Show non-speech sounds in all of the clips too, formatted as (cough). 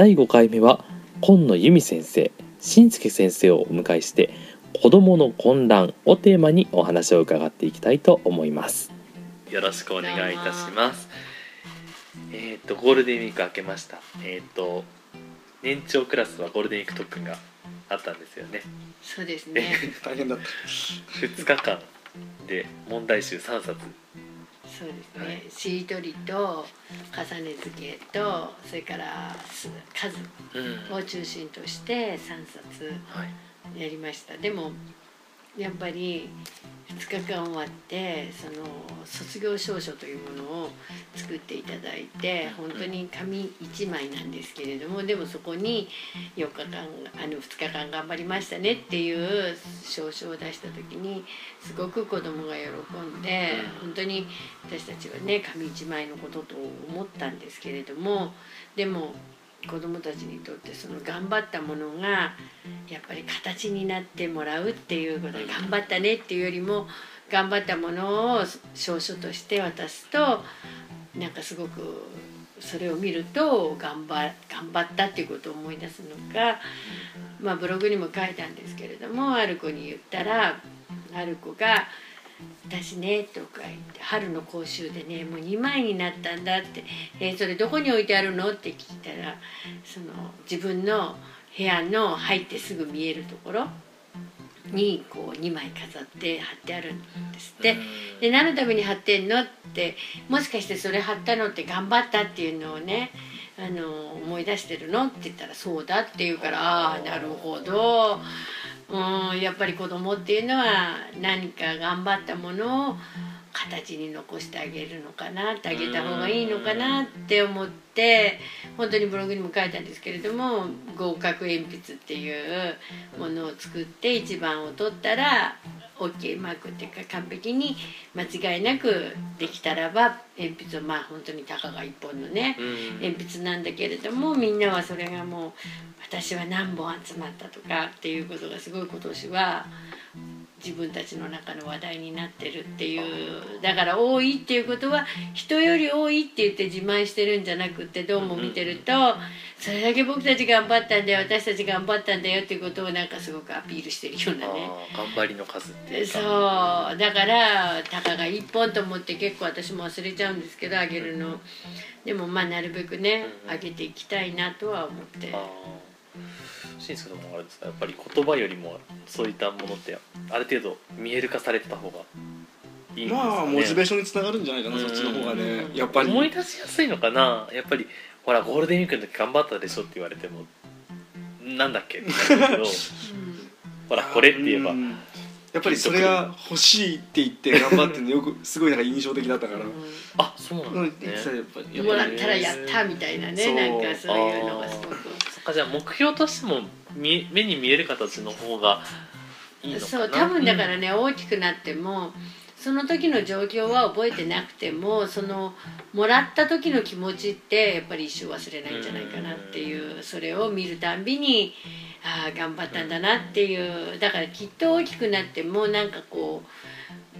第5回目は今野由美先生新介先生をお迎えして子供の混乱をテーマにお話を伺っていきたいと思います。よろしくお願いいたします。えっ、とゴールデンウィーク明けました。えっ、と年長クラスはゴールデンウィーク特訓があったんですよね。そうですね。(laughs) 大変だった。2日間で問題集3冊そうですね。はいしりとりと重ね付けとそれからす数うんを中心として三冊はいやりました。でもやっぱり2日間終わってその卒業証書というものを作っていただいて本当に紙1枚なんですけれどもでもそこに4日間あの2日間頑張りましたねっていう証書を出した時にすごく子供が喜んで本当に私たちはね紙1枚のことと思ったんですけれどもでも子どもたちにとってその頑張ったものがやっぱり形になってもらうっていうことで頑張ったねっていうよりも頑張ったものを証書として渡すとなんかすごくそれを見ると頑張頑張ったっていうことを思い出すのが、まあ、ブログにも書いたんですけれどもある子に言ったらある子が「私ね」とか言って「春の講習でねもう2枚になったんだ」って「えーそれどこに置いてあるの?」って聞いたらその自分の部屋の入ってすぐ見えるところにこう2枚飾って貼ってあるんですって。で何のために貼ってんの？ってもしかしてそれ貼ったのって頑張ったっていうのをねあの思い出してるの？って言ったらそうだって言うからああーなるほどうんやっぱり子供っていうのは何か頑張ったものを形に残してあげるのかなってあげた方がいいのかなって思って本当にブログにも書いたんですけれども合格鉛筆っていうものを作って一番を取ったら OK マークっていうか完璧に間違いなくできたらば鉛筆をまあ本当にたかが一本のねうん。鉛筆なんだけれどもみんなはそれがもう私は何本集まったとかっていうことがすごい今年は自分たちの中の話題になってるっていう。だから多いっていうことは人より多いって言って自慢してるんじゃなくってどうも見てるとそれだけ僕たち頑張ったんだよ私たち頑張ったんだよっていうことをなんかすごくアピールしてるようなね。頑張りの数ってそう。だからたかが1本と思って結構私も忘れちゃうんですけどあげるの。でもまあなるべくねうんあげていきたいなとは思ってあーしんすけどもあれですか？やっぱり言葉よりもそういったものってある程度見える化されてた方がいいんですかね？まあモチベーションにつながるんじゃないかな、うん。そっちの方がねうんやっぱり。思い出しやすいのかな？やっぱりほらゴールデンウィークの時頑張ったでしょって言われてもなんだっけ？ってなるけど (laughs) ほらこれって言えばうん。やっぱりそれが欲しいって言って頑張ってるのよくすごいなんか印象的だったから、うあそうなんうんですねやっぱり。んもらったらやったみたいなねなんかそういうのがすごくそっかじゃあ目標としても目に見える形の方がいいのかな？そう多分だからね大きくなってもその時の状況は覚えてなくてもそのもらった時の気持ちってやっぱり一生忘れないんじゃないかなっていうそれを見るたんびにああ頑張ったんだなっていうだからきっと大きくなってもなんかこ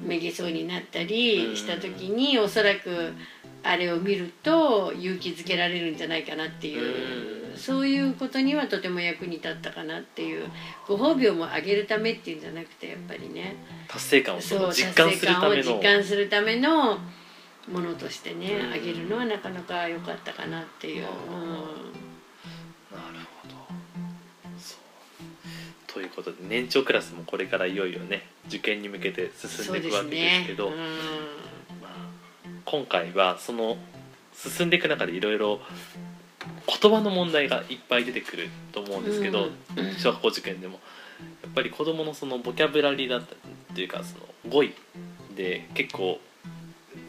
うめげそうになったりした時におそらくあれを見ると勇気づけられるんじゃないかなっていう。そういうことにはとても役に立ったかなっていう。ご褒美をもあげるためっていうんじゃなくてやっぱりね。達成感を実感するための。達成感を実感するためのものとしてねうん。あげるのはなかなか良かったかなっていう、うん。なるほど。そう。ということで年長クラスもこれからいよいよね受験に向けて進んででいくわけですけど今回はその進んでいく中でいろいろ言葉の問題がいっぱい出てくると思うんですけど、うん。小学校受験でも。やっぱり子どものそのボキャブラリーだったっていうかその語彙で結構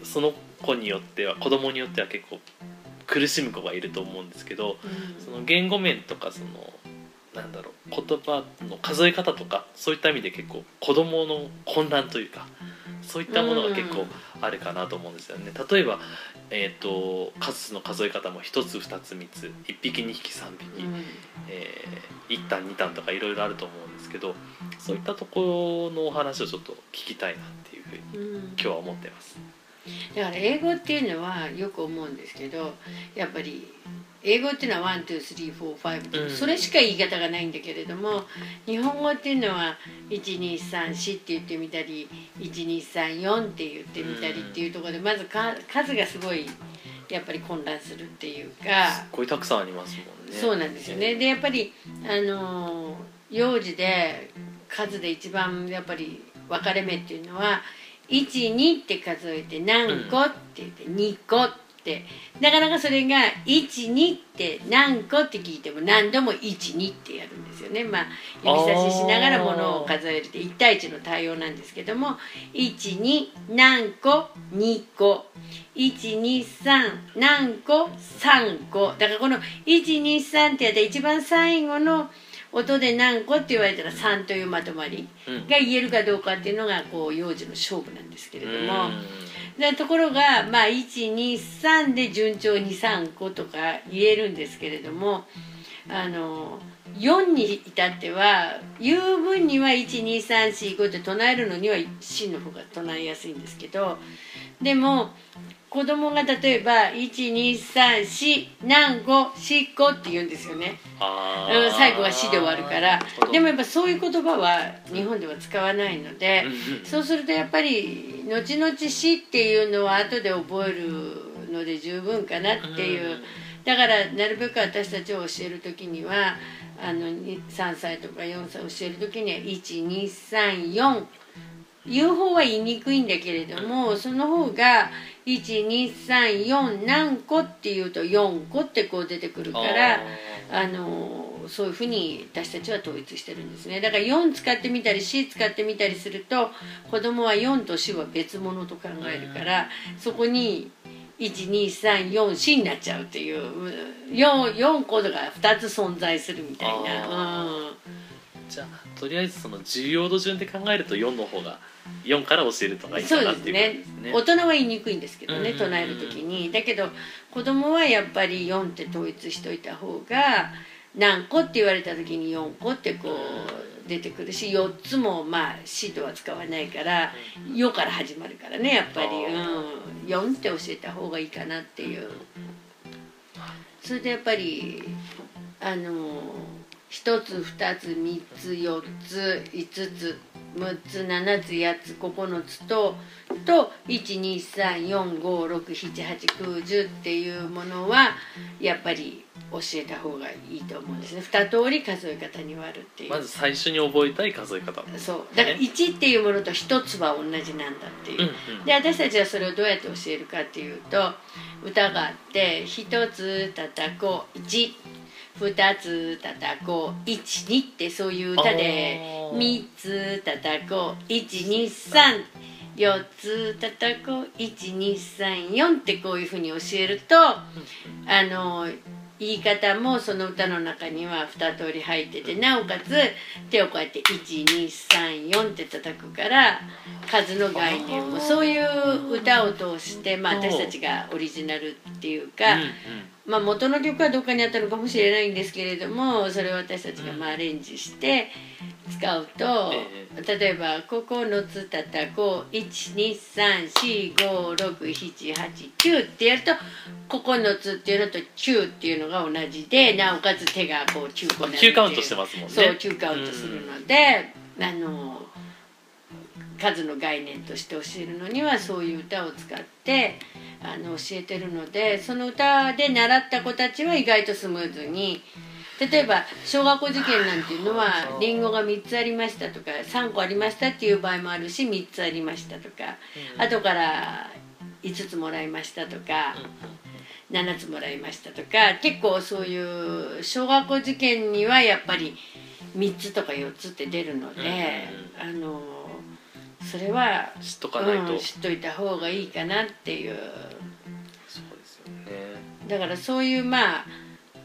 その子によっては子供によっては結構苦しむ子がいると思うんですけどうん。その言語面とかそのなんだろう言葉の数え方とかそういった意味で結構子供の混乱というかそういったものが結構あるかなと思うんですよね。例えば、えー、と数の数え方も1つ2つ3つ1匹2匹3匹、うんえー、1単2単とかいろいろあると思うんですけどそういったところのお話をちょっと聞きたいなっていうふうにうん今日は思ってます。だから英語っていうのはよく思うんですけどやっぱり英語っていうのは12345うん。それしか言い方がないんだけれども日本語っていうのは1234って言ってみたり1234って言ってみたりっていうところでまずか数がすごいやっぱり混乱するっていうかすっごいたくさんありますもんね。そうなんですよね。でやっぱりあの幼児で数で一番やっぱり分かれ目っていうのは12って数えて何個って言って2個ってなかなかそれが12って何個って聞いても何度も12ってやるんですよね。まあ指差ししながらものを数えるって1対1の対応なんですけども12何個2個123何個3個だからこの123ってやったら一番最後の音で何個って言われたら3というまとまりうんが言えるかどうかっていうのがこう幼児の勝負なんですけれども。ところが、まあ、123で順調に3個とか言えるんですけれどもあの4に至っては言う分には12345って唱えるのには「し」の方が唱えやすいんですけどでも子供が例えば1234何個4個って言うんですよね。最後は「し」で終わるから。でもやっぱそういう言葉は日本では使わないのでうんそうするとやっぱり後々「し」っていうのは後で覚えるので十分かなっていう。うんだからなるべく私たちを教える時にはあのに3歳とか4歳教える時には1234言う方は言いにくいんだけれどもその方が1234何個っていうと4個ってこう出てくるから。あのそういうふうに私たちは統一してるんですねだから4使ってみたり C 使ってみたりすると子供は4と C は別物と考えるからそこに12344になっちゃうっていう 4, 4個が2つ存在するみたいな。うんじゃあとりあえずその重要度順で考えると4の方が4から教えるのがいいかなっていうですね。大人は言いにくいんですけどねうん。唱える時に。だけど子供はやっぱり4って統一しといた方が何個って言われた時に4個ってこう出てくるし4つもまあ「し」とは使わないから「よ」から始まるからねやっぱり、うん、4って教えた方がいいかなっていう。それでやっぱりあの1つ2つ3つ4つ5つ6つ7つ8つ9つとと12345678910っていうものはやっぱり教えた方がいいと思うんですね。2通り数え方に割るっていう、まず最初に覚えたい数え方。そう。だから1っていうものと1つは同じなんだっていう、うんうん。で私たちはそれをどうやって教えるかっていうと歌があって「一つ叩こう1」二つ叩こう。12ってそういう歌で。あー。三つ叩こう。123四つ叩こう。1234ってこういうふうに教えるとあの言い方もその歌の中には2通り入っててなおかつ手をこうやって1234って叩くから数の概念もそういう歌を通して、まあ、私たちがオリジナルっていうか、うんうんまあ、元の曲はどっかにあったのかもしれないんですけれどもそれを私たちがまあアレンジして使うと、例えば「9つ叩こう123456789」ってやると「9つ」っていうのと「9」っていうのが同じでなおかつ手がこう9個になるっていう。9カウントしてますもんね。そう9カウントするので、あの数の概念として教えるのにはそういう歌を使ってあの教えてるのでその歌で習った子たちは意外とスムーズに。例えば小学校受験なんていうのはりんごが3つありましたとか3個ありましたっていう場合もあるし3つありましたとか後から5つもらいましたとか。7つもらいましたとか結構そういう小学校受験にはやっぱり3つとか4つって出るので、あのそれは知っとかないと、うん知っといた方がいいかなっていう。そうですよね。だからそういうまあ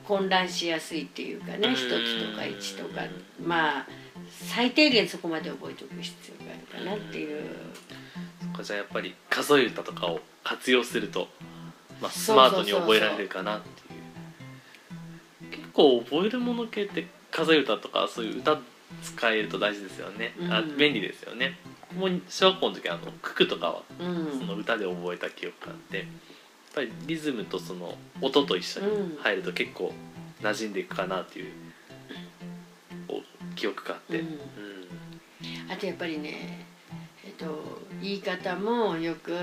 混乱しやすいっていうかねうん。一つとか一とか。まあ最低限そこまで覚えておく必要があるかなっていう。そっかじゃあやっぱり数え歌とかを活用すると、まあ、スマートに覚えられるかなっていう。結構覚えるもの系って数え歌とかそういう歌使えると大事ですよね、あうん。便利ですよねもう小学校の時あの九九とかはうん。その歌で覚えた記憶があってやっぱりリズムとその音と一緒に入ると結構馴染んでいくかなっていう記憶があって、あとやっぱりねえっと言い方もよく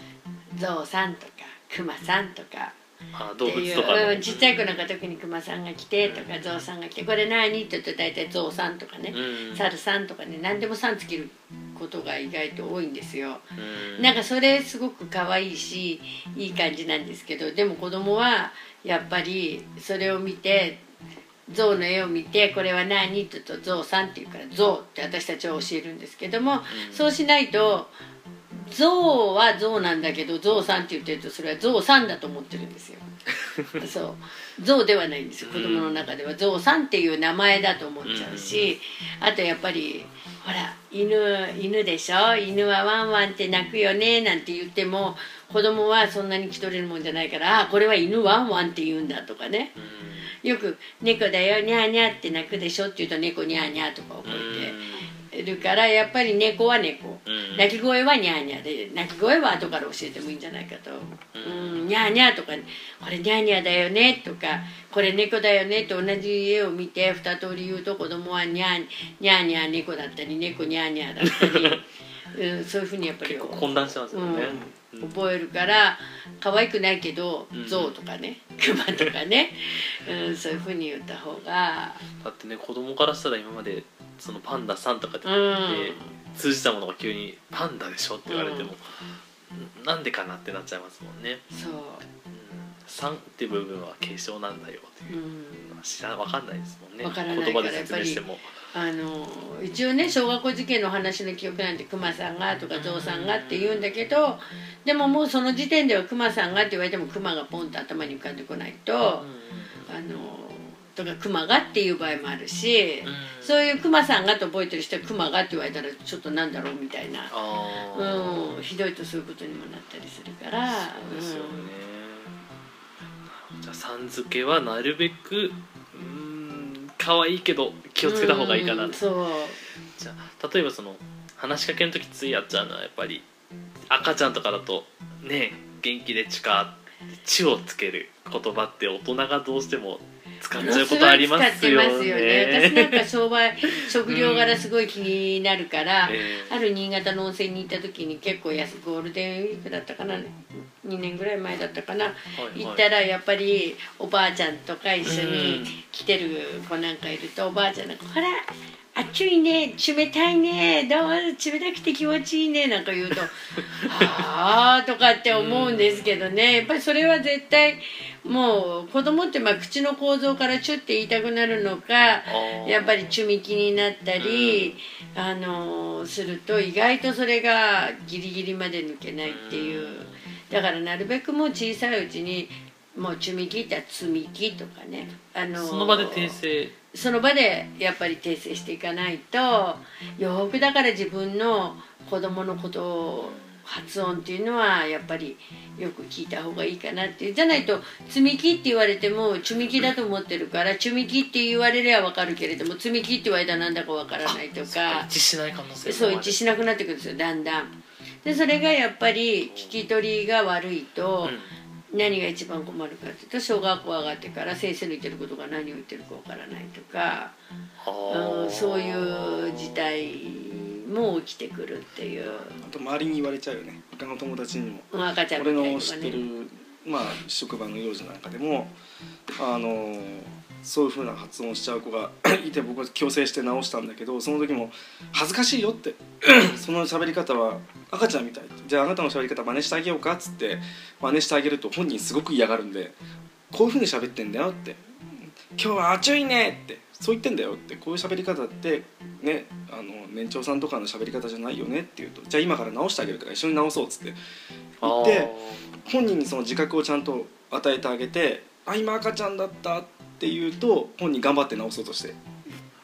「ゾウさん」とか「クマさん」とか。あ動物とかの。うんちっちゃい子なんか特にクマさんが来てとかゾウさんが来て「これ何?」って言うと大体ゾウさんとかね。うん。猿さんとかね。何でもさんつけることが意外と多いんですよ。うんなんかそれすごく可愛いしいい感じなんですけどでも子供はやっぱりそれを見て象の絵を見て「これは何?」って言うと「象さん」って言うから「象」って私たちは教えるんですけども、そうしないと象は象なんだけど象さんって言ってるとそれは象さんだと思ってるんですよ。(laughs) そう。象ではないんですよ。子供の中では象さんっていう名前だと思っちゃうし、あとやっぱりほら犬犬でしょ？犬はワンワンって鳴くよね？なんて言っても子供はそんなに聞き取れるもんじゃないからあこれは犬ワンワンって言うんだとかね。よく「猫だよニャーニャーって鳴くでしょ」って言うと「猫ニャーニャー」とか覚えてるからやっぱり猫は猫。うん。鳴き声はニャーニャーで鳴き声は後から教えてもいいんじゃないかと「う。ん、ニャーニャー」とか「これニャーニャーだよね」とか「これ猫だよね」と同じ絵を見て二通り言うと子供はニャーニャーニャー猫だったり猫ニャーニャーだったり、(laughs) うん、そういうふうにやっぱり結構混乱してますよね、うん、覚えるから可愛くないけどうん。象とかね (laughs) 熊とかね、うん、そういうふうに言った方が。だってね子供からしたら今までそのパンダさんとかってうん。通じたものが急に「パンダでしょ」って言われても、なんでかなってなっちゃいますもんね。そう、うん。さんって部分は継承なんだよっていう。う、ん、知らわかんないですもんね。言葉で説明しても。あの一応ね小学校受験の話の記憶なんて「クマさんが」とか「ゾウさんが」って言うんだけどでももうその時点では「クマさんが」って言われてもクマがポンと頭に浮かんでこないとあのとか「クマが」っていう場合もあるしそういう「クマさんが」と覚えてる人は「クマが」って言われたらちょっとなんだろうみたいな、うん、ひどいとそういうことにもなったりするからそうですよね、じゃあさん付けはなるべくうん可愛いけど気をつけた方がいいかな、うんそう。じゃあ例えばその話しかけの時ついやっちゃうのはやっぱり赤ちゃんとかだとね元気でちか「ち」をつける言葉って大人がどうしても使っちゃうことありますよね。すよね私なんか商売食料柄すごい気になるから、(laughs) ええ。ある新潟の温泉に行った時に結構安ゴールデンウィークだったかな。2年ぐらい前だったかな、はい行ったらやっぱりおばあちゃんとか一緒うん。に来てる子なんかいるとおばあちゃんなんか「ほら暑いね冷たいねどう冷たくて気持ちいいね」なんか言うと「はあ」とかって思うんですけどね。やっぱりそれは絶対もう子供ってまあ口の構造からチュッて言いたくなるのかやっぱりチュミキになったり、あのすると意外とそれがギリギリまで抜けないっていう。だからなるべくもう小さいうちにもうチュミキって積み木とかね、あのその場で訂正その場でやっぱり訂正していかないとよくだから自分の子供のことを発音っていうのはやっぱりよく聞いた方がいいかなっていう。じゃないと積み木って言われてもチュミキだと思ってるからチュミキって言われりゃ分かるけれども積み木って言われたらなんだか分からないとか。一致しない可能性そう一致しなくなってくるんですよだんだん。でそれがやっぱり聞き取りが悪いと、何が一番困るかっていうと小学校上がってから先生の言ってることが何を言ってるかわからないとか、あうん、そういう事態も起きてくるっていう。あと周りに言われちゃうよね。他の友達にも。うん赤ちゃんみ俺の知ってる、まあ職場の幼児なんかでもあのそういう風な発音しちゃう子が (coughs) いて僕は強制して直したんだけどその時も「恥ずかしいよ」って。(coughs) その喋り方は赤ちゃんみたいじゃああなたの喋り方真似してあげようかっつって真似してあげると本人すごく嫌がるんでこういう風に喋ってんだよって「今日は暑いね」ってそう言ってんだよって。こういう喋り方ってねあの年長さんとかの喋り方じゃないよねって言うとじゃあ今から直してあげるから一緒に直そうっつって。言って本人にその自覚をちゃんと与えてあげて「あ今赤ちゃんだった」って言うと本人頑張って治そうとして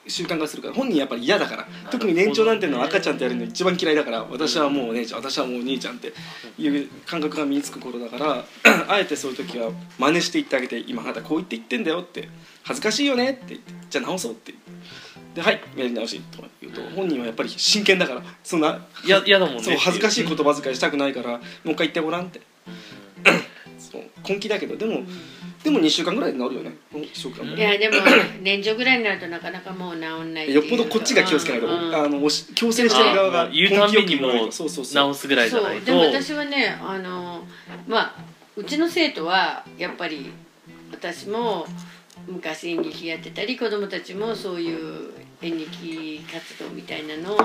習慣化するから。本人やっぱり嫌だから。特に年長なんていうのは赤ちゃんってやるの一番嫌いだから私はもうお姉ちゃん私はもうお兄ちゃんっていう感覚が身につく頃だから (clears throat) あえてそういう時は真似して言ってあげて「今あなたこう言って言ってんだよ」って「恥ずかしいよね」って言って「じゃあ直そう」ってで「はいやり直し」とか言うと本人はやっぱり真剣だからそんないや嫌だもんね。そう恥ずかしい言葉遣いしたくないからもう一回言ってごらんって。(clears throat) そう根気だけどでもでも2週間ぐらいで治るよね。1週間ぐいやでも (coughs) 年長ぐらいになるとなかなかもう治んないよ。っぽどこっちが気をつけないと、うん。あの強制してる側があ言うためにも根気よく言わないとそうそうそう。直すぐらいじゃないと。そう。でも私はねあのまあうちの生徒はやっぱり私も昔演劇やってたり子供たちもそういう演劇活動みたいなのを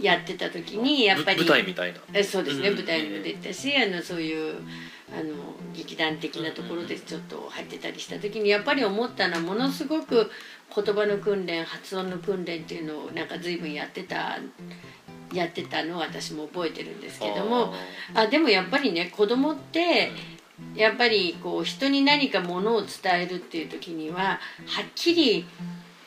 やってた時にやっぱりぶ舞台みたいな。えそうですね、うん。舞台にも出たしあのそういうあの劇団的なところでちょっと入ってたりした時にやっぱり思ったのはものすごく言葉の訓練発音の訓練っていうのをなんか随分やってたやってたのを私も覚えてるんですけどもあでもやっぱりね子供ってやっぱりこう人に何かものを伝えるっていう時にははっきり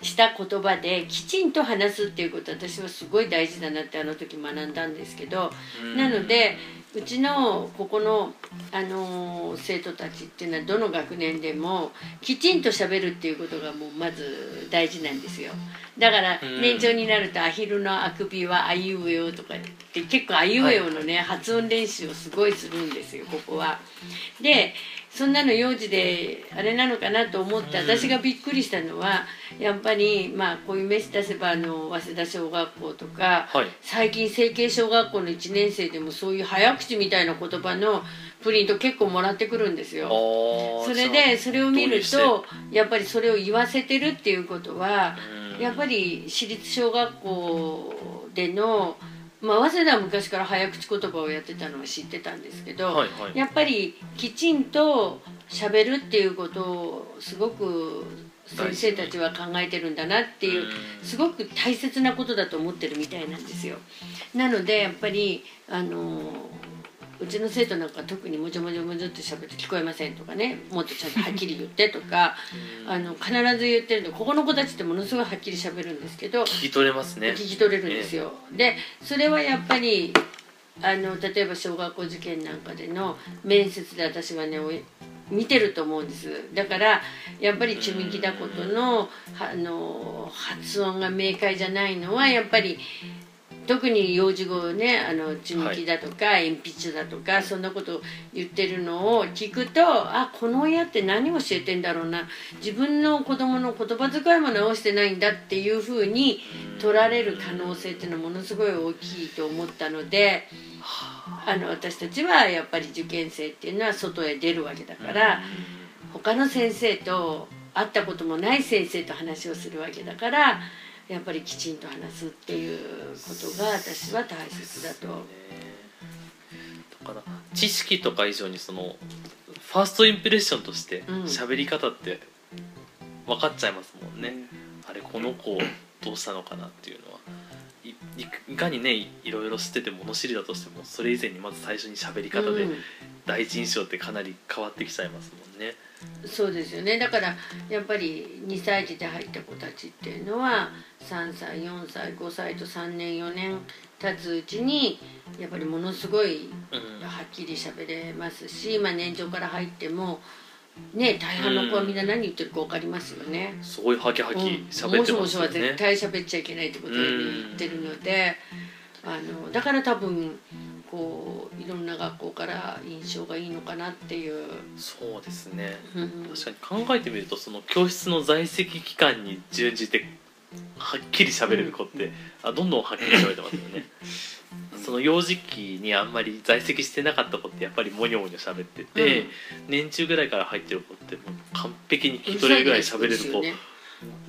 した言葉できちんと話すっていうこと私はすごい大事だなってあの時学んだんですけどうん。なのでうちのここの、あのー生徒たちっていうのはどの学年でもきちんと喋るっていうことがもうまず大事なんですよ。だからうん。年長になると「アヒルのあくびはあいうえお」とかって結構あいうえおのね、発音練習をすごいするんですよここは。でそんなの幼児であれなのかなと思ってうん。私がびっくりしたのはやっぱりまあこういう飯出せばあの早稲田小学校とかはい。最近成形小学校の1年生でもそういう早口みたいな言葉のプリント結構もらってくるんですよ。それでそれを見るとやっぱりそれを言わせてるっていうことはやっぱり私立小学校での、まあ、早稲田は昔から早口言葉をやってたのは知ってたんですけど、はいはいやっぱりきちんと喋るっていうことをすごく先生たちは考えてるんだなっていううんすごく大切なことだと思ってるみたいなんですよ。なのでやっぱりあのうちの生徒なんか特にもじょもじょもじょって喋って聞こえませんとかねもっとちゃんとはっきり言ってとかあの必ず言ってるんでここの子たちってものすごいはっきり喋るんですけど聞き取れますね。聞き取れるんですよ。でそれはやっぱりあの例えば小学校受験なんかでの面接で私はね見てると思うんです。だからやっぱりチュミキダコとのはあの発音が明快じゃないのはやっぱり特に幼児語ねあのチュミキだとか鉛筆だとかそんなことを言ってるのを聞くとあこの親って何を教えてんだろうな。自分の子供の言葉遣いも直してないんだっていうふうに取られる可能性っていうのはものすごい大きいと思ったのであ。の私たちはやっぱり受験生っていうのは外へ出るわけだから他の先生と会ったこともない先生と話をするわけだからやっぱりきちんと話すっていうことが私は大切だと。だから知識とか以上にそのファーストインプレッションとしてうん。喋り方って分かっちゃいますもんね、あれこの子どうしたのかなっていうの。はいかにねいいろいろ知ってて物知りだとしてもそれ以前にまず最初に喋り方でうん。第一印象ってかなり変わってきちゃいますもんね。そうですよね。だからやっぱり2歳児で入った子たちっていうのは3歳4歳5歳と3年4年経つうちにやっぱりものすごいうん。はっきり喋れますし、まあ、年長から入ってもね大半の子はみんな何言ってるか分かりますよね。すごいハキハキうん喋ってもしもしはますよね。絶対喋っちゃいけないってことを言ってるので、あのだから多分こういろんな学校から印象がいいのかなっていう。そうですねうん確かに考えてみるとその教室の在籍期間に準じてはっきり喋れる子って、あどんどんはっきり喋ってますよねその幼児期にあんまり在籍してなかった子ってやっぱりモニョモニョ喋ってて、うん。年中ぐらいから入ってる子ってもう完璧に聞き取れるぐらい喋れる子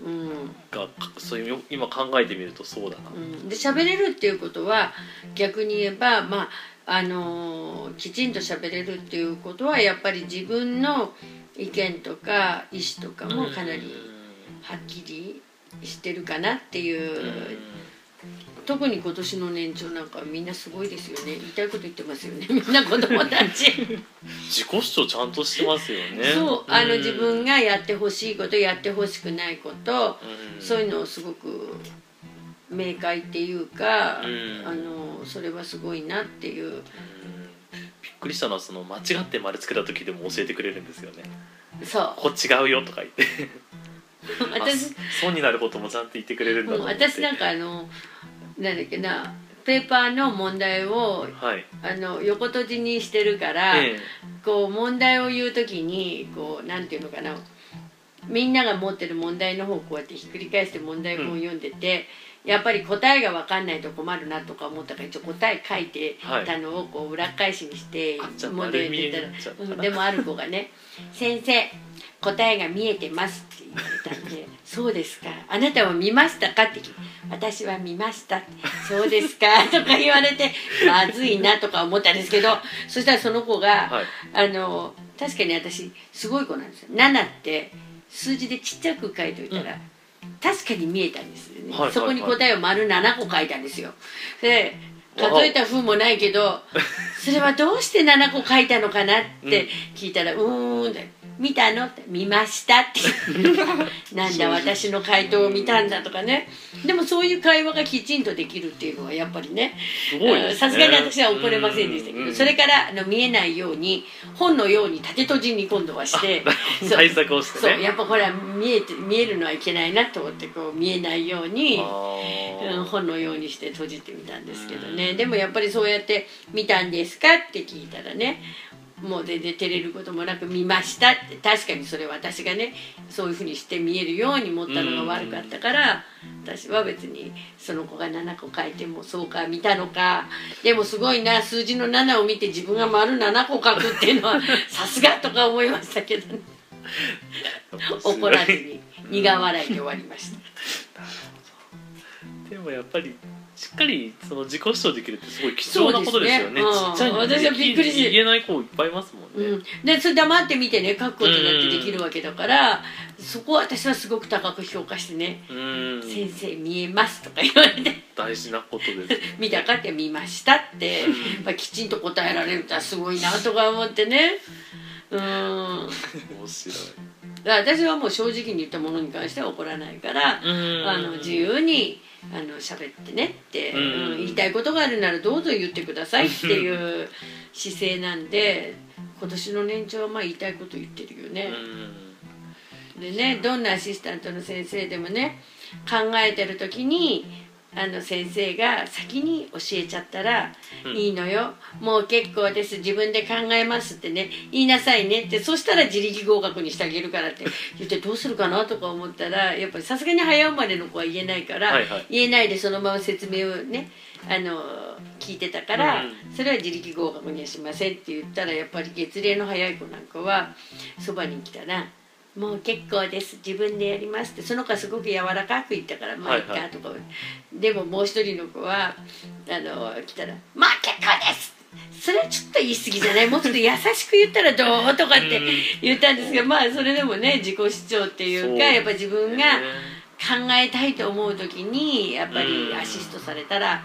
うんがそういう今考えてみるとそうだな、うん、で喋れるっていうことは逆に言えばまああのーきちんと喋れるっていうことはやっぱり自分の意見とか意思とかもかなりはっきりしてるかなっていう特に今年の年長なんかみんなすごいですよね。言いたいこと言ってますよね。(laughs) みんな子供たち。自己主張ちゃんとしてますよね。そう。あのん自分がやってほしいことやってほしくないこと。うん。そういうのをすごく明快っていうかうん。あのそれはすごいなっていう。うん。びっくりしたのはその間違って丸つけた時でも教えてくれるんですよね。そう。こう違うよとか言って。(laughs) 私あ損になることもちゃんと言ってくれるんだと思って。私なんかあのなんだっけなペーパーの問題をはい。あの横閉じにしてるから、えこう問題を言う時にこうなんていうのかなみんなが持ってる問題の方をこうやってひっくり返して問題文を読んでて、やっぱり答えが分かんないと困るなとか思ったから一応答え書いてたのをこう裏返しにして、問題丸見え出たらになっちゃったなうんでもある子がね「先生答えが見えてます」言われたんで「そうですか。あなたは見ましたか?」って聞いて「私は見ました」って「そうですか」(laughs) とか言われてまずいなとか思ったんですけどそしたらその子が、はい。あの確かに私すごい子なんですよ。7って数字でちっちゃく書いといたら、確かに見えたんですよね、はいはいはい。そこに答えを丸7個書いたんですよ。で数えた風もないけど (laughs) それはどうして7個書いたのかなって聞いたら「うーん」って「見たの?」って「見ました」って。(laughs) なんだ私の回答を見たんだとかね。でもそういう会話がきちんとできるっていうのはやっぱりね。さすがに私は怒れませんでしたけどそれからあの見えないように本のように縦閉じに今度はして対策をしてね。そう。やっぱこれは見えて見えるのはいけないなと思ってこう見えないように、うん、本のようにして閉じてみたんですけどね。でもやっぱりそうやって「見たんですか?」って聞いたらねもう全然照れることもなく「見ました」って。確かにそれ私がねそういうふうにして見えるように持ったのが悪かったから私は別にその子が7個書いてもそうか見たのか。でもすごいな数字の7を見て自分が丸7個書くっていうのは (laughs) さすがとか思いましたけどね。怒らずに苦笑いで終わりました。(laughs) でもやっぱりしっかりその自己主張できるってすごい貴重なことですよね。ねうんちっちゃいのに私はびっくりして言えない子いっぱいいますもんね、うん、でそれ黙って見てね書くことだってできるわけだから、そこを私はすごく高く評価してねう「ん。先生見えます」とか言われて。大事なことです「(laughs) 見たか?」って「見ました」って、まあ、きちんと答えられるのはすごいなとか思ってね。うん。面白い。私はもう正直に言ったものに関しては怒らないから、うん。あの自由にあの喋ってねって、うん。うん言いたいことがあるならどうぞ言ってくださいっていう姿勢なんで今年の年長はまあ言いたいこと言ってるよね。でねどんなアシスタントの先生でもね考えてる時にあの先生が先に教えちゃったら「うん。いいのよ。もう結構です。自分で考えます」ってね。言いなさいねって。そしたら自力合格にしてあげるからって。言ってどうするかなとか思ったらやっぱりさすがに早生まれの子は言えないから、はいはい。言えないでそのまま説明をねあの聞いてたから、うん。それは自力合格にはしませんって言ったらやっぱり月齢の早い子なんかはそばに来たら「もう結構です。自分でやります」って。その子はすごく柔らかく言ったから「まあいいかはいは」とか、でももう一人の子はあの来たら「まあ結構です」それはちょっと言い過ぎじゃないもうちょっと優しく言ったらどう？とかって言ったんですけどまあそれでもね自己主張っていうかやっぱ自分がね考えたいと思う時にやっぱりアシストされたら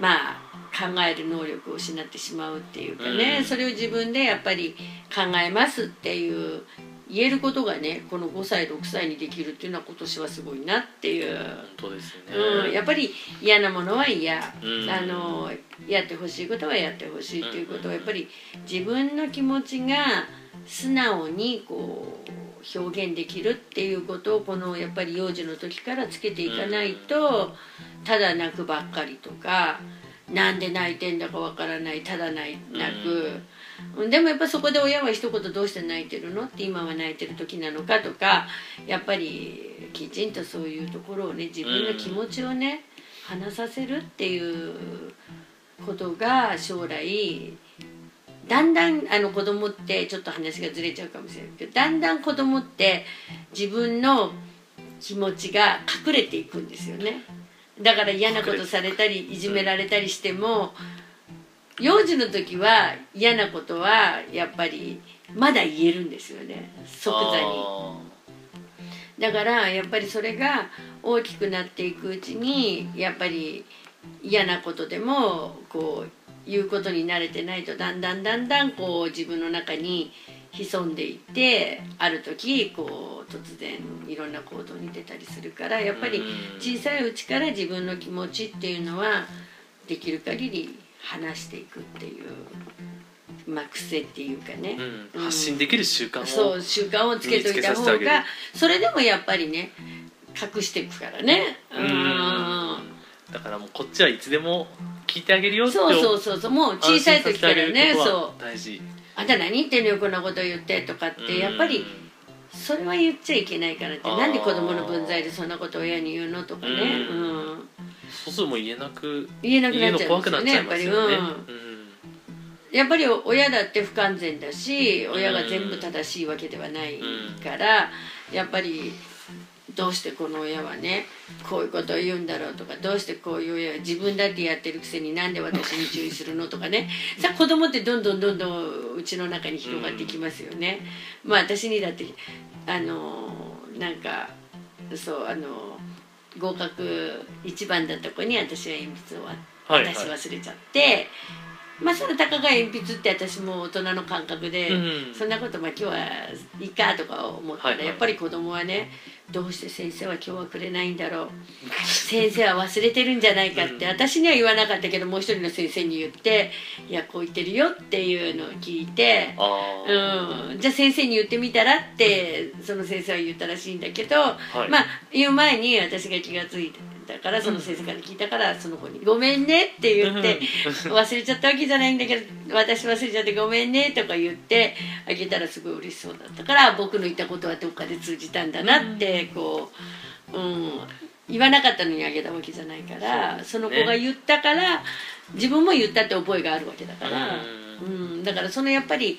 まあ考える能力を失ってしまうっていうかね、うん。それを自分でやっぱり考えますっていう言えることがねこの5歳6歳にできるっていうのは今年はすごいなっていう。本当ですね、うん、やっぱり嫌なものは嫌、うん。あのやってほしいことはやってほしいっていうこと。はやっぱり自分の気持ちが素直にこう表現できるっていうことをこのやっぱり幼児の時からつけていかないとただ泣くばっかりとかなんで泣いてんだかわからないただ泣く。でもやっぱそこで親は一言どうして泣いてるの？って今は泣いてる時なのかとかやっぱりきちんとそういうところをね自分の気持ちをね話させるっていうことが将来だんだんあの子供ってちょっと話がずれちゃうかもしれないけどだんだん子供って自分の気持ちが隠れていくんですよね。だから嫌なことされたりいじめられたりしても幼児の時は嫌なことはやっぱりまだ言えるんですよね。即座に。あだからやっぱりそれが大きくなっていくうちにやっぱり嫌なことでもこう言うことに慣れてないとだんだんだんだんこう自分の中に潜んでいってある時こう突然いろんな行動に出たりするからやっぱり小さいうちから自分の気持ちっていうのはできる限り話していくっていう、まあ、癖っていうかね、うん。発信できる習慣をそう習慣をつけといた方がそれでもやっぱりね隠していくからね。うん。だからもうこっちはいつでも聞いてあげるよってそうそうそうそう。もう小さい時からねそう。は大事。あんた何言ってんのよこんなこと言ってとかってやっぱりそれは言っちゃいけないからってなんで子供の分際でそんなこと親に言うのとかね、ううんそうするともう言えなく言えなくなっちゃ言うの怖うんですよね。やっぱり、うん。うん。やっぱり親だって不完全だし親が全部正しいわけではないから、やっぱりどうしてこの親はねこういうことを言うんだろうとかどうしてこういう親は自分だってやってるくせになんで私に注意するのとかね。(laughs) さあ子供ってどんどんどんどんうちの中に広がっていきますよね。まあ私にだってあのなんかそうあの合格一番だった子に私は鉛筆をはいはい渡し忘れちゃって。まあそのたかが鉛筆って私も大人の感覚で、うんそんなことまあ今日はいいかとか思ったら、はいはいやっぱり子供はねどうして先生は今日はくれないんだろう。先生は忘れてるんじゃないかって、私には言わなかったけどもう一人の先生に言って「いやこう言ってるよ」っていうのを聞いて。うん、じゃあ先生に言ってみたらってその先生は言ったらしいんだけど、い。まあ言う前に私が気が付いたからその先生から聞いたからその子に「ごめんね」って言って忘れちゃったわけじゃないんだけど私忘れちゃってごめんねとか言ってあげたらすごい嬉しそうだったから僕の言ったことはどっかで通じたんだなってこう、うん、言わなかったのにあげたわけじゃないからそ,、の子が言ったから自分も言ったって覚えがあるわけだから、うん、だからそのやっぱり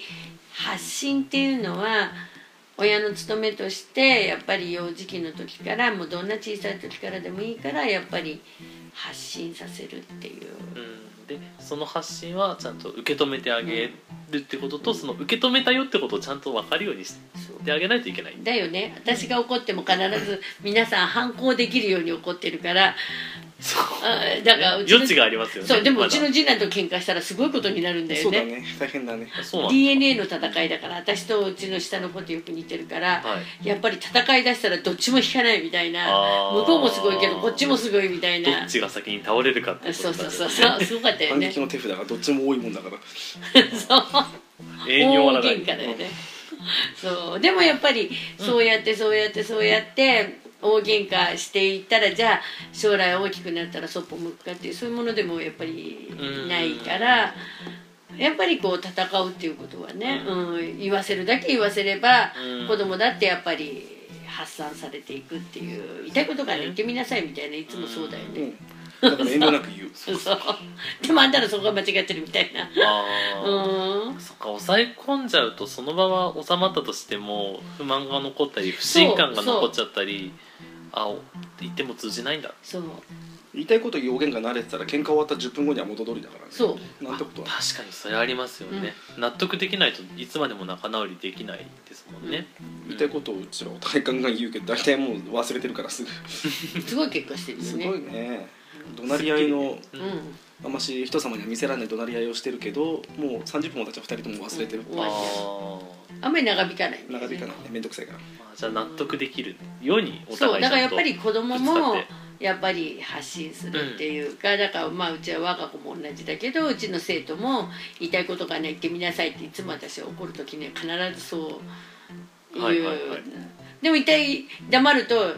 発信っていうのは親の務めとしてやっぱり幼児期の時からもうどんな小さい時からでもいいからやっぱり発信させるっていう。うん。でその発信はちゃんと受け止めてあげるってことと、その受け止めたよってことをちゃんと分かるようにしてあげないといけない。だよね。私が怒っても必ず皆さん反抗できるように怒ってるからあだからうちの余地がありますよね。そうでもうちの次男と喧嘩したらすごいことになるんだよね。そうだね。大変だね。DNA の戦いだから私とうちの下の子とよく似てるから、はい。やっぱり戦いだしたらどっちも引かないみたいな。向こうもすごいけどこっちもすごいみたいな。どっちが先に倒れるかってことそうそうそうう。(laughs) そうすごかったよね。反撃の手札がどっちも多いもんだから。そう永遠に終わらない。大喧嘩だよね。そう。でもやっぱりそうやってそうやってそうやって大喧嘩していったらじゃあ将来大きくなったらそっぽ向くかっていうそういうものでもやっぱりないからやっぱりこう戦うっていうことはね、うん、言わせるだけ言わせればうん。子供だってやっぱり発散されていくっていう言いたいことがね言ってみなさいみたいないつもそうだよね。うん。だから遠慮なく言う。(laughs) そう。でもあんたらそこが間違ってるみたいな。あー。うん。そっか抑え込んじゃうとその場は収まったとしても不満が残ったり不信感が残っちゃったりあお言っても通じないんだ。そう。言いたいこと言う大喧嘩慣れてたら喧嘩終わった10分後には元通りだからね。そう。なんてことは。確かにそれありますよね、納得できないといつまでも仲直りできないですもんね、言いたいことをうちらお互いガンガン言うけど大体もう忘れてるからすぐ。(laughs) すごい結果してるよね。すごいね。怒鳴り合いのうんあんまし人様には見せられない怒鳴り合いをしてるけどもう30分も経っちゃ2人とも忘れてる、うんああんまり長引かないね。長引かない。ね面倒くさいから。ーまあじゃあ納得できるようにおそう互いちゃんとだからやっぱり子供もやっぱり発信するっていうか、だからまあうちは我が子も同じだけどうちの生徒も言いたいことがね言ってみなさいっていつも私は怒る時には必ずそう言う、はいはいはい。でも一体黙ると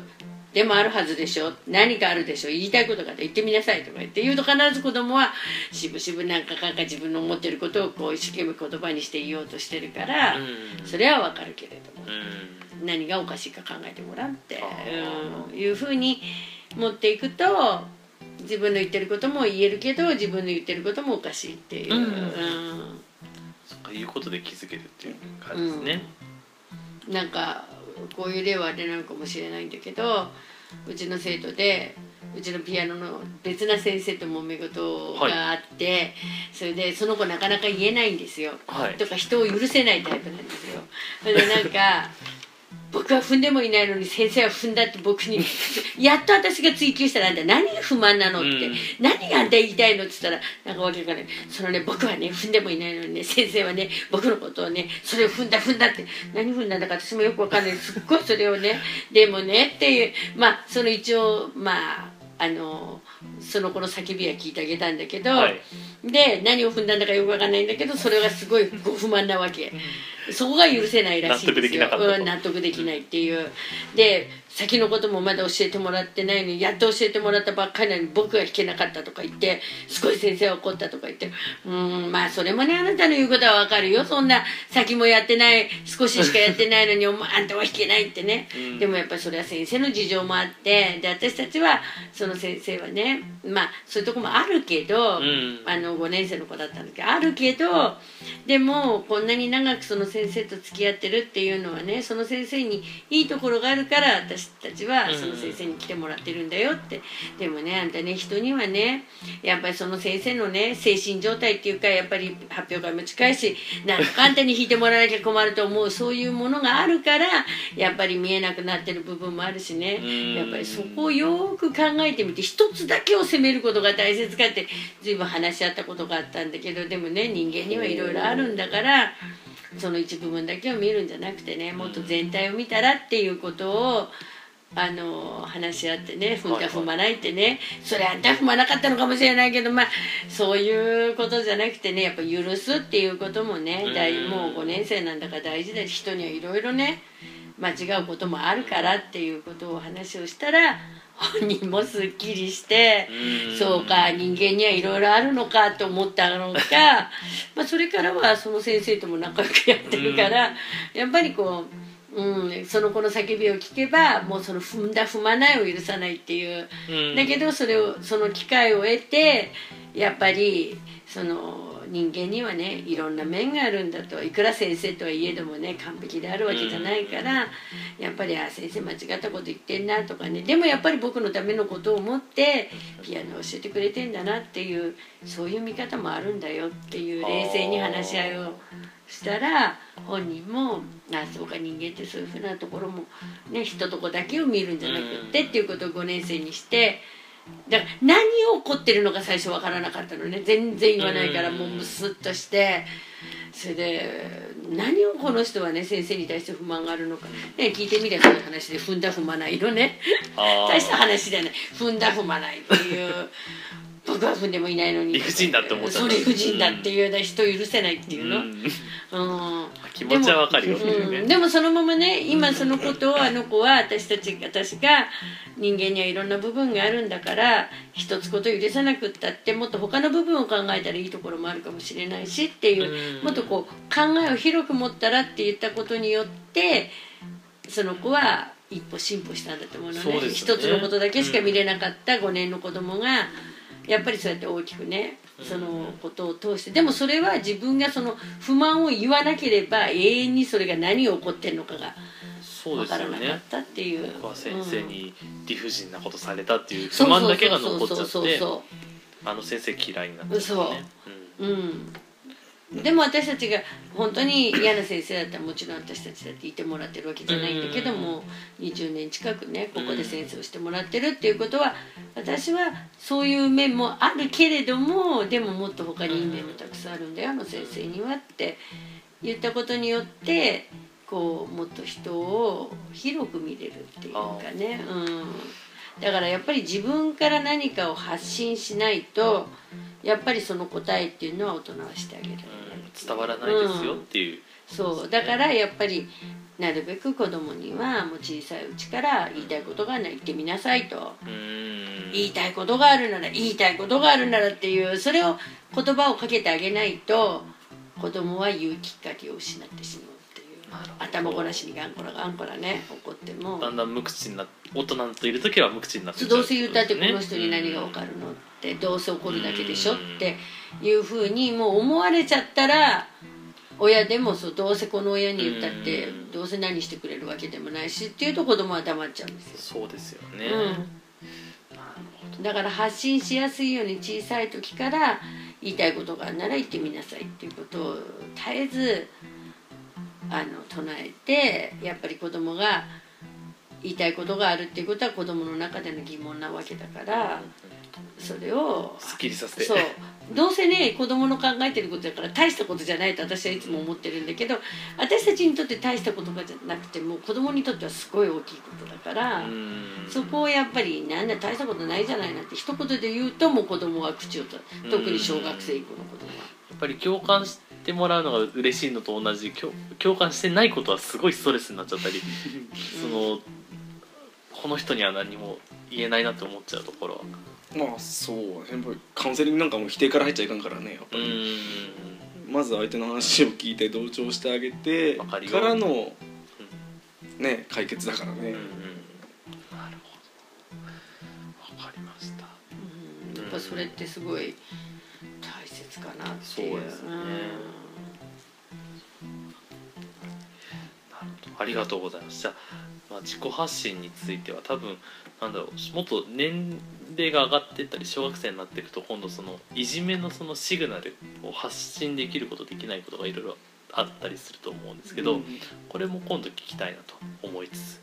でもあるはずでしょ。何かあるでしょ言いたいことがあって言ってみなさいとか言って言うと必ず子供はしぶしぶなんかかんか自分の思ってることをこう一生懸命言葉にして言おうとしてるから、うん。それはわかるけれどもう、ん。何がおかしいか考えてごらんってあ、うん、いうふうに持っていくと自分の言ってることも言えるけど自分の言ってることもおかしいっていう、うん。うん。そっかいうことで気づけるっていう感じですね、なんかこういう例はあれなのかもしれないんだけどうちの生徒でうちのピアノの別な先生と揉め事があって、それでその子なかなか言えないんですよ。はいとか人を許せないタイプなんですよ。それでなんか (laughs) 僕は踏んでもいないのに先生は踏んだって僕に (laughs) やっと私が追求したらあんた何が不満なのって、うん。何があんた言いたいのって言ったらなんかわけがない。そのね僕はね踏んでもいないのにね先生はね僕のことをねそれを踏んだ踏んだって何踏んだんだか私もよくわかんない。すっごいそれをねでもねっていうまあその一応まああのその子の叫びは聞いてあげたんだけど、はい。で何を踏んだんだかよくわかんないんだけどそれがすごいご不満なわけそこが許せないらしいんですよ。納得できなかったと。うん、納得できないっていう。で先のこともまだ教えてもらってないのにやっと教えてもらったばっかりなのに僕が弾けなかったとか言ってすごい先生は怒ったとか言ってうーんまあそれもねあなたの言うことはわかるよ。そんな先もやってない少ししかやってないのに (laughs) あんたは弾けないってね、うん。でもやっぱりそれは先生の事情もあってで私たちはその先生はねまあそういうとこもあるけど、うん。あの5年生の子だったんだけどあるけどでもこんなに長くその先生と付き合ってるっていうのはねその先生にいいところがあるから私たちはその先生に来てもらってるんだよって、でもねあんたね人にはねやっぱりその先生のね精神状態っていうかやっぱり発表会も近いしなんかあんたに弾いてもらわなきゃ困ると思うそういうものがあるからやっぱり見えなくなってる部分もあるしね。うん。やっぱりそこをよーく考えてみて一つだけを責めることが大切かって随分話し合ったことがあったんだけどでもね人間にはいろいろあるんだからその一部分だけを見るんじゃなくてねもっと全体を見たらっていうことを。あの話し合ってね踏んだ踏まないってね。それあんた踏まなかったのかもしれないけどまあそういうことじゃなくてねやっぱ許すっていうこともね大もう5年生なんだから大事だし人にはいろいろね間違うこともあるからっていうことを話をしたら本人もすっきりしてうん。そうか人間にはいろいろあるのかと思ったのかまあそれからはその先生とも仲良くやってるからやっぱりこう、うん、その子の叫びを聞けばもうその踏んだ踏まないを許さないっていう。うん。だけどそれをその機会を得てやっぱりその人間にはねいろんな面があるんだと。いくら先生とはいえどもね完璧であるわけじゃないから、やっぱりあ先生間違ったこと言ってんなとかね。でもやっぱり僕のためのことを思ってピアノを教えてくれてんだなっていうそういう見方もあるんだよっていう冷静に話し合いをしたら本人もあそうか人間ってそういうふうなところもね一とこだけを見るんじゃなくってっていうことを5年生にして。だから何を怒ってるのか最初わからなかったのね。全然言わないからうん。もうムスッとして。それで何をこの人はね先生に対して不満があるのか、ね、聞いてみりゃそういう話で踏んだ踏まないのね。大した話じゃない。踏んだ踏まないっていう僕は踏んでもいないのに。理不尽だって思っちゃう理不尽だっていう人を許せないっていうの、うん。うん。気持ちはわかるよ。ねうん、でもそのままね今そのことをあの子は私たち私が人間にはいろんな部分があるんだから一つこと許さなくったってもっと他の部分を考えたらいいところもあるかもしれないしっていううん。もっとこう考えを広く持ったらって言ったことによってその子は一歩進歩したんだと思うのね。ね。一つのことだけしか見れなかった5年の子供がやっぱりそうやって大きくねそのことを通して。でもそれは自分がその不満を言わなければ永遠にそれが何を起こってるのかがそうですよ分からなかっねたっていう。僕は先生に理不尽なことされたっていう不満だけが残っちゃってそあの先生嫌いになっちゃってねうそううんでも私たちが本当に嫌な先生だったらもちろん私たちだっていてもらってるわけじゃないんだけども20年近くねここで先生をしてもらってるっていうことは私はそういう面もあるけれどもでももっと他にいい面もたくさんあるんだよあの先生にはって言ったことによってこうもっと人を広く見れるっていうかね、うん、だからやっぱり自分から何かを発信しないとやっぱりその答えっていうのは大人はしてあげる、うん伝わらないですよっていう。そうだからやっぱりなるべく子供にはもう小さいうちから言いたいことがあるなら言ってみなさいと。うん。言いたいことがあるなら言いたいことがあるならっていうそれを言葉をかけてあげないと子供は言うきっかけを失ってしまう頭ごなしにガンコラガンコラね怒っても。だんだん無口にな大人といる時は無口になってどうせ言ったってこの人にね何が分かるのってどうせ怒るだけでしょっていうふうにもう思われちゃったら親でもそうどうせこの親に言ったってうんどうせ何してくれるわけでもないしっていうと子供は黙っちゃうんですよ。そうですよね、うん、だから発信しやすいように小さい時から言いたいことがあるなら言ってみなさいっていうことを絶えずあの唱えてやっぱり子供が言いたいことがあるっていうことは子供の中での疑問なわけだからそれをすっきりさせてそうどうせね子供の考えてることだから大したことじゃないと私はいつも思ってるんだけど私たちにとって大したことじゃなくても子供にとってはすごい大きいことだから。うんそこをやっぱり「なんだ大したことないじゃない」なんて一言で言うともう子供は口をと特に小学生以降の子供は。やっぱり共感してもらうのが嬉しいのと同じ共共感してないことはすごいストレスになっちゃったり (laughs) そのこの人には何も言えないなって思っちゃうところは。まあそう。やっぱりカウンセリングなんかも否定から入っちゃいかんからねやっぱうり、ん。まず相手の話を聞いて同調してあげてわかからのね解決だからね、うんうんなるほど。わかりました。うん。やっぱそれってすごい大切かなっていうそうですね。ありがとうございます。じゃあ、まあ、自己発信については多分なんだろうもっと年齢が上がっていったり小学生になっていくと今度そのいじめのそのシグナルを発信できることできないことがいろいろあったりすると思うんですけど、うん。これも今度聞きたいなと思いつつ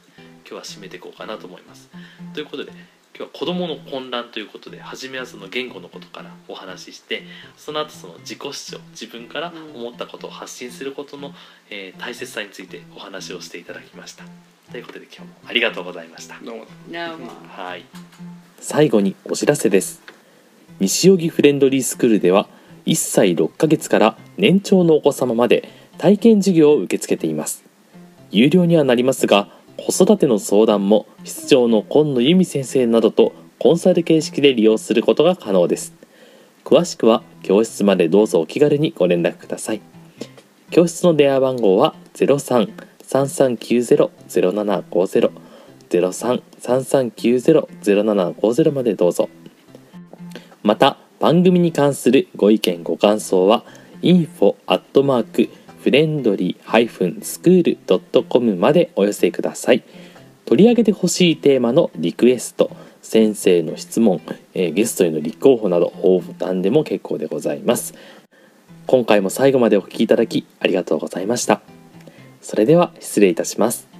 今日は締めていこうかなと思います。ということで今日は子どもの混乱ということで初めはその言語のことからお話ししてその後その自己主張自分から思ったことを発信することの、えー大切さについてお話をしていただきました。ということで今日もありがとうございました。どうも。どうも。はい。最後にお知らせです。西荻フレンドリースクールでは1歳6ヶ月から年長のお子様まで体験授業を受け付けています。有料にはなりますが子育ての相談も室長の今野由美先生などとコンサル形式で利用することが可能です。詳しくは教室までどうぞお気軽にご連絡ください。教室の電話番号は03-3390-0750 03-3390-0750までどうぞ。また番組に関するご意見ご感想は info アットマークフレンドリースクールドットコムまでお寄せください。取り上げてほしいテーマのリクエスト先生の質問、えーゲストへの立候補など応募欄でも結構でございます。今回も最後までお聞きいただきありがとうございました。それでは失礼いたします。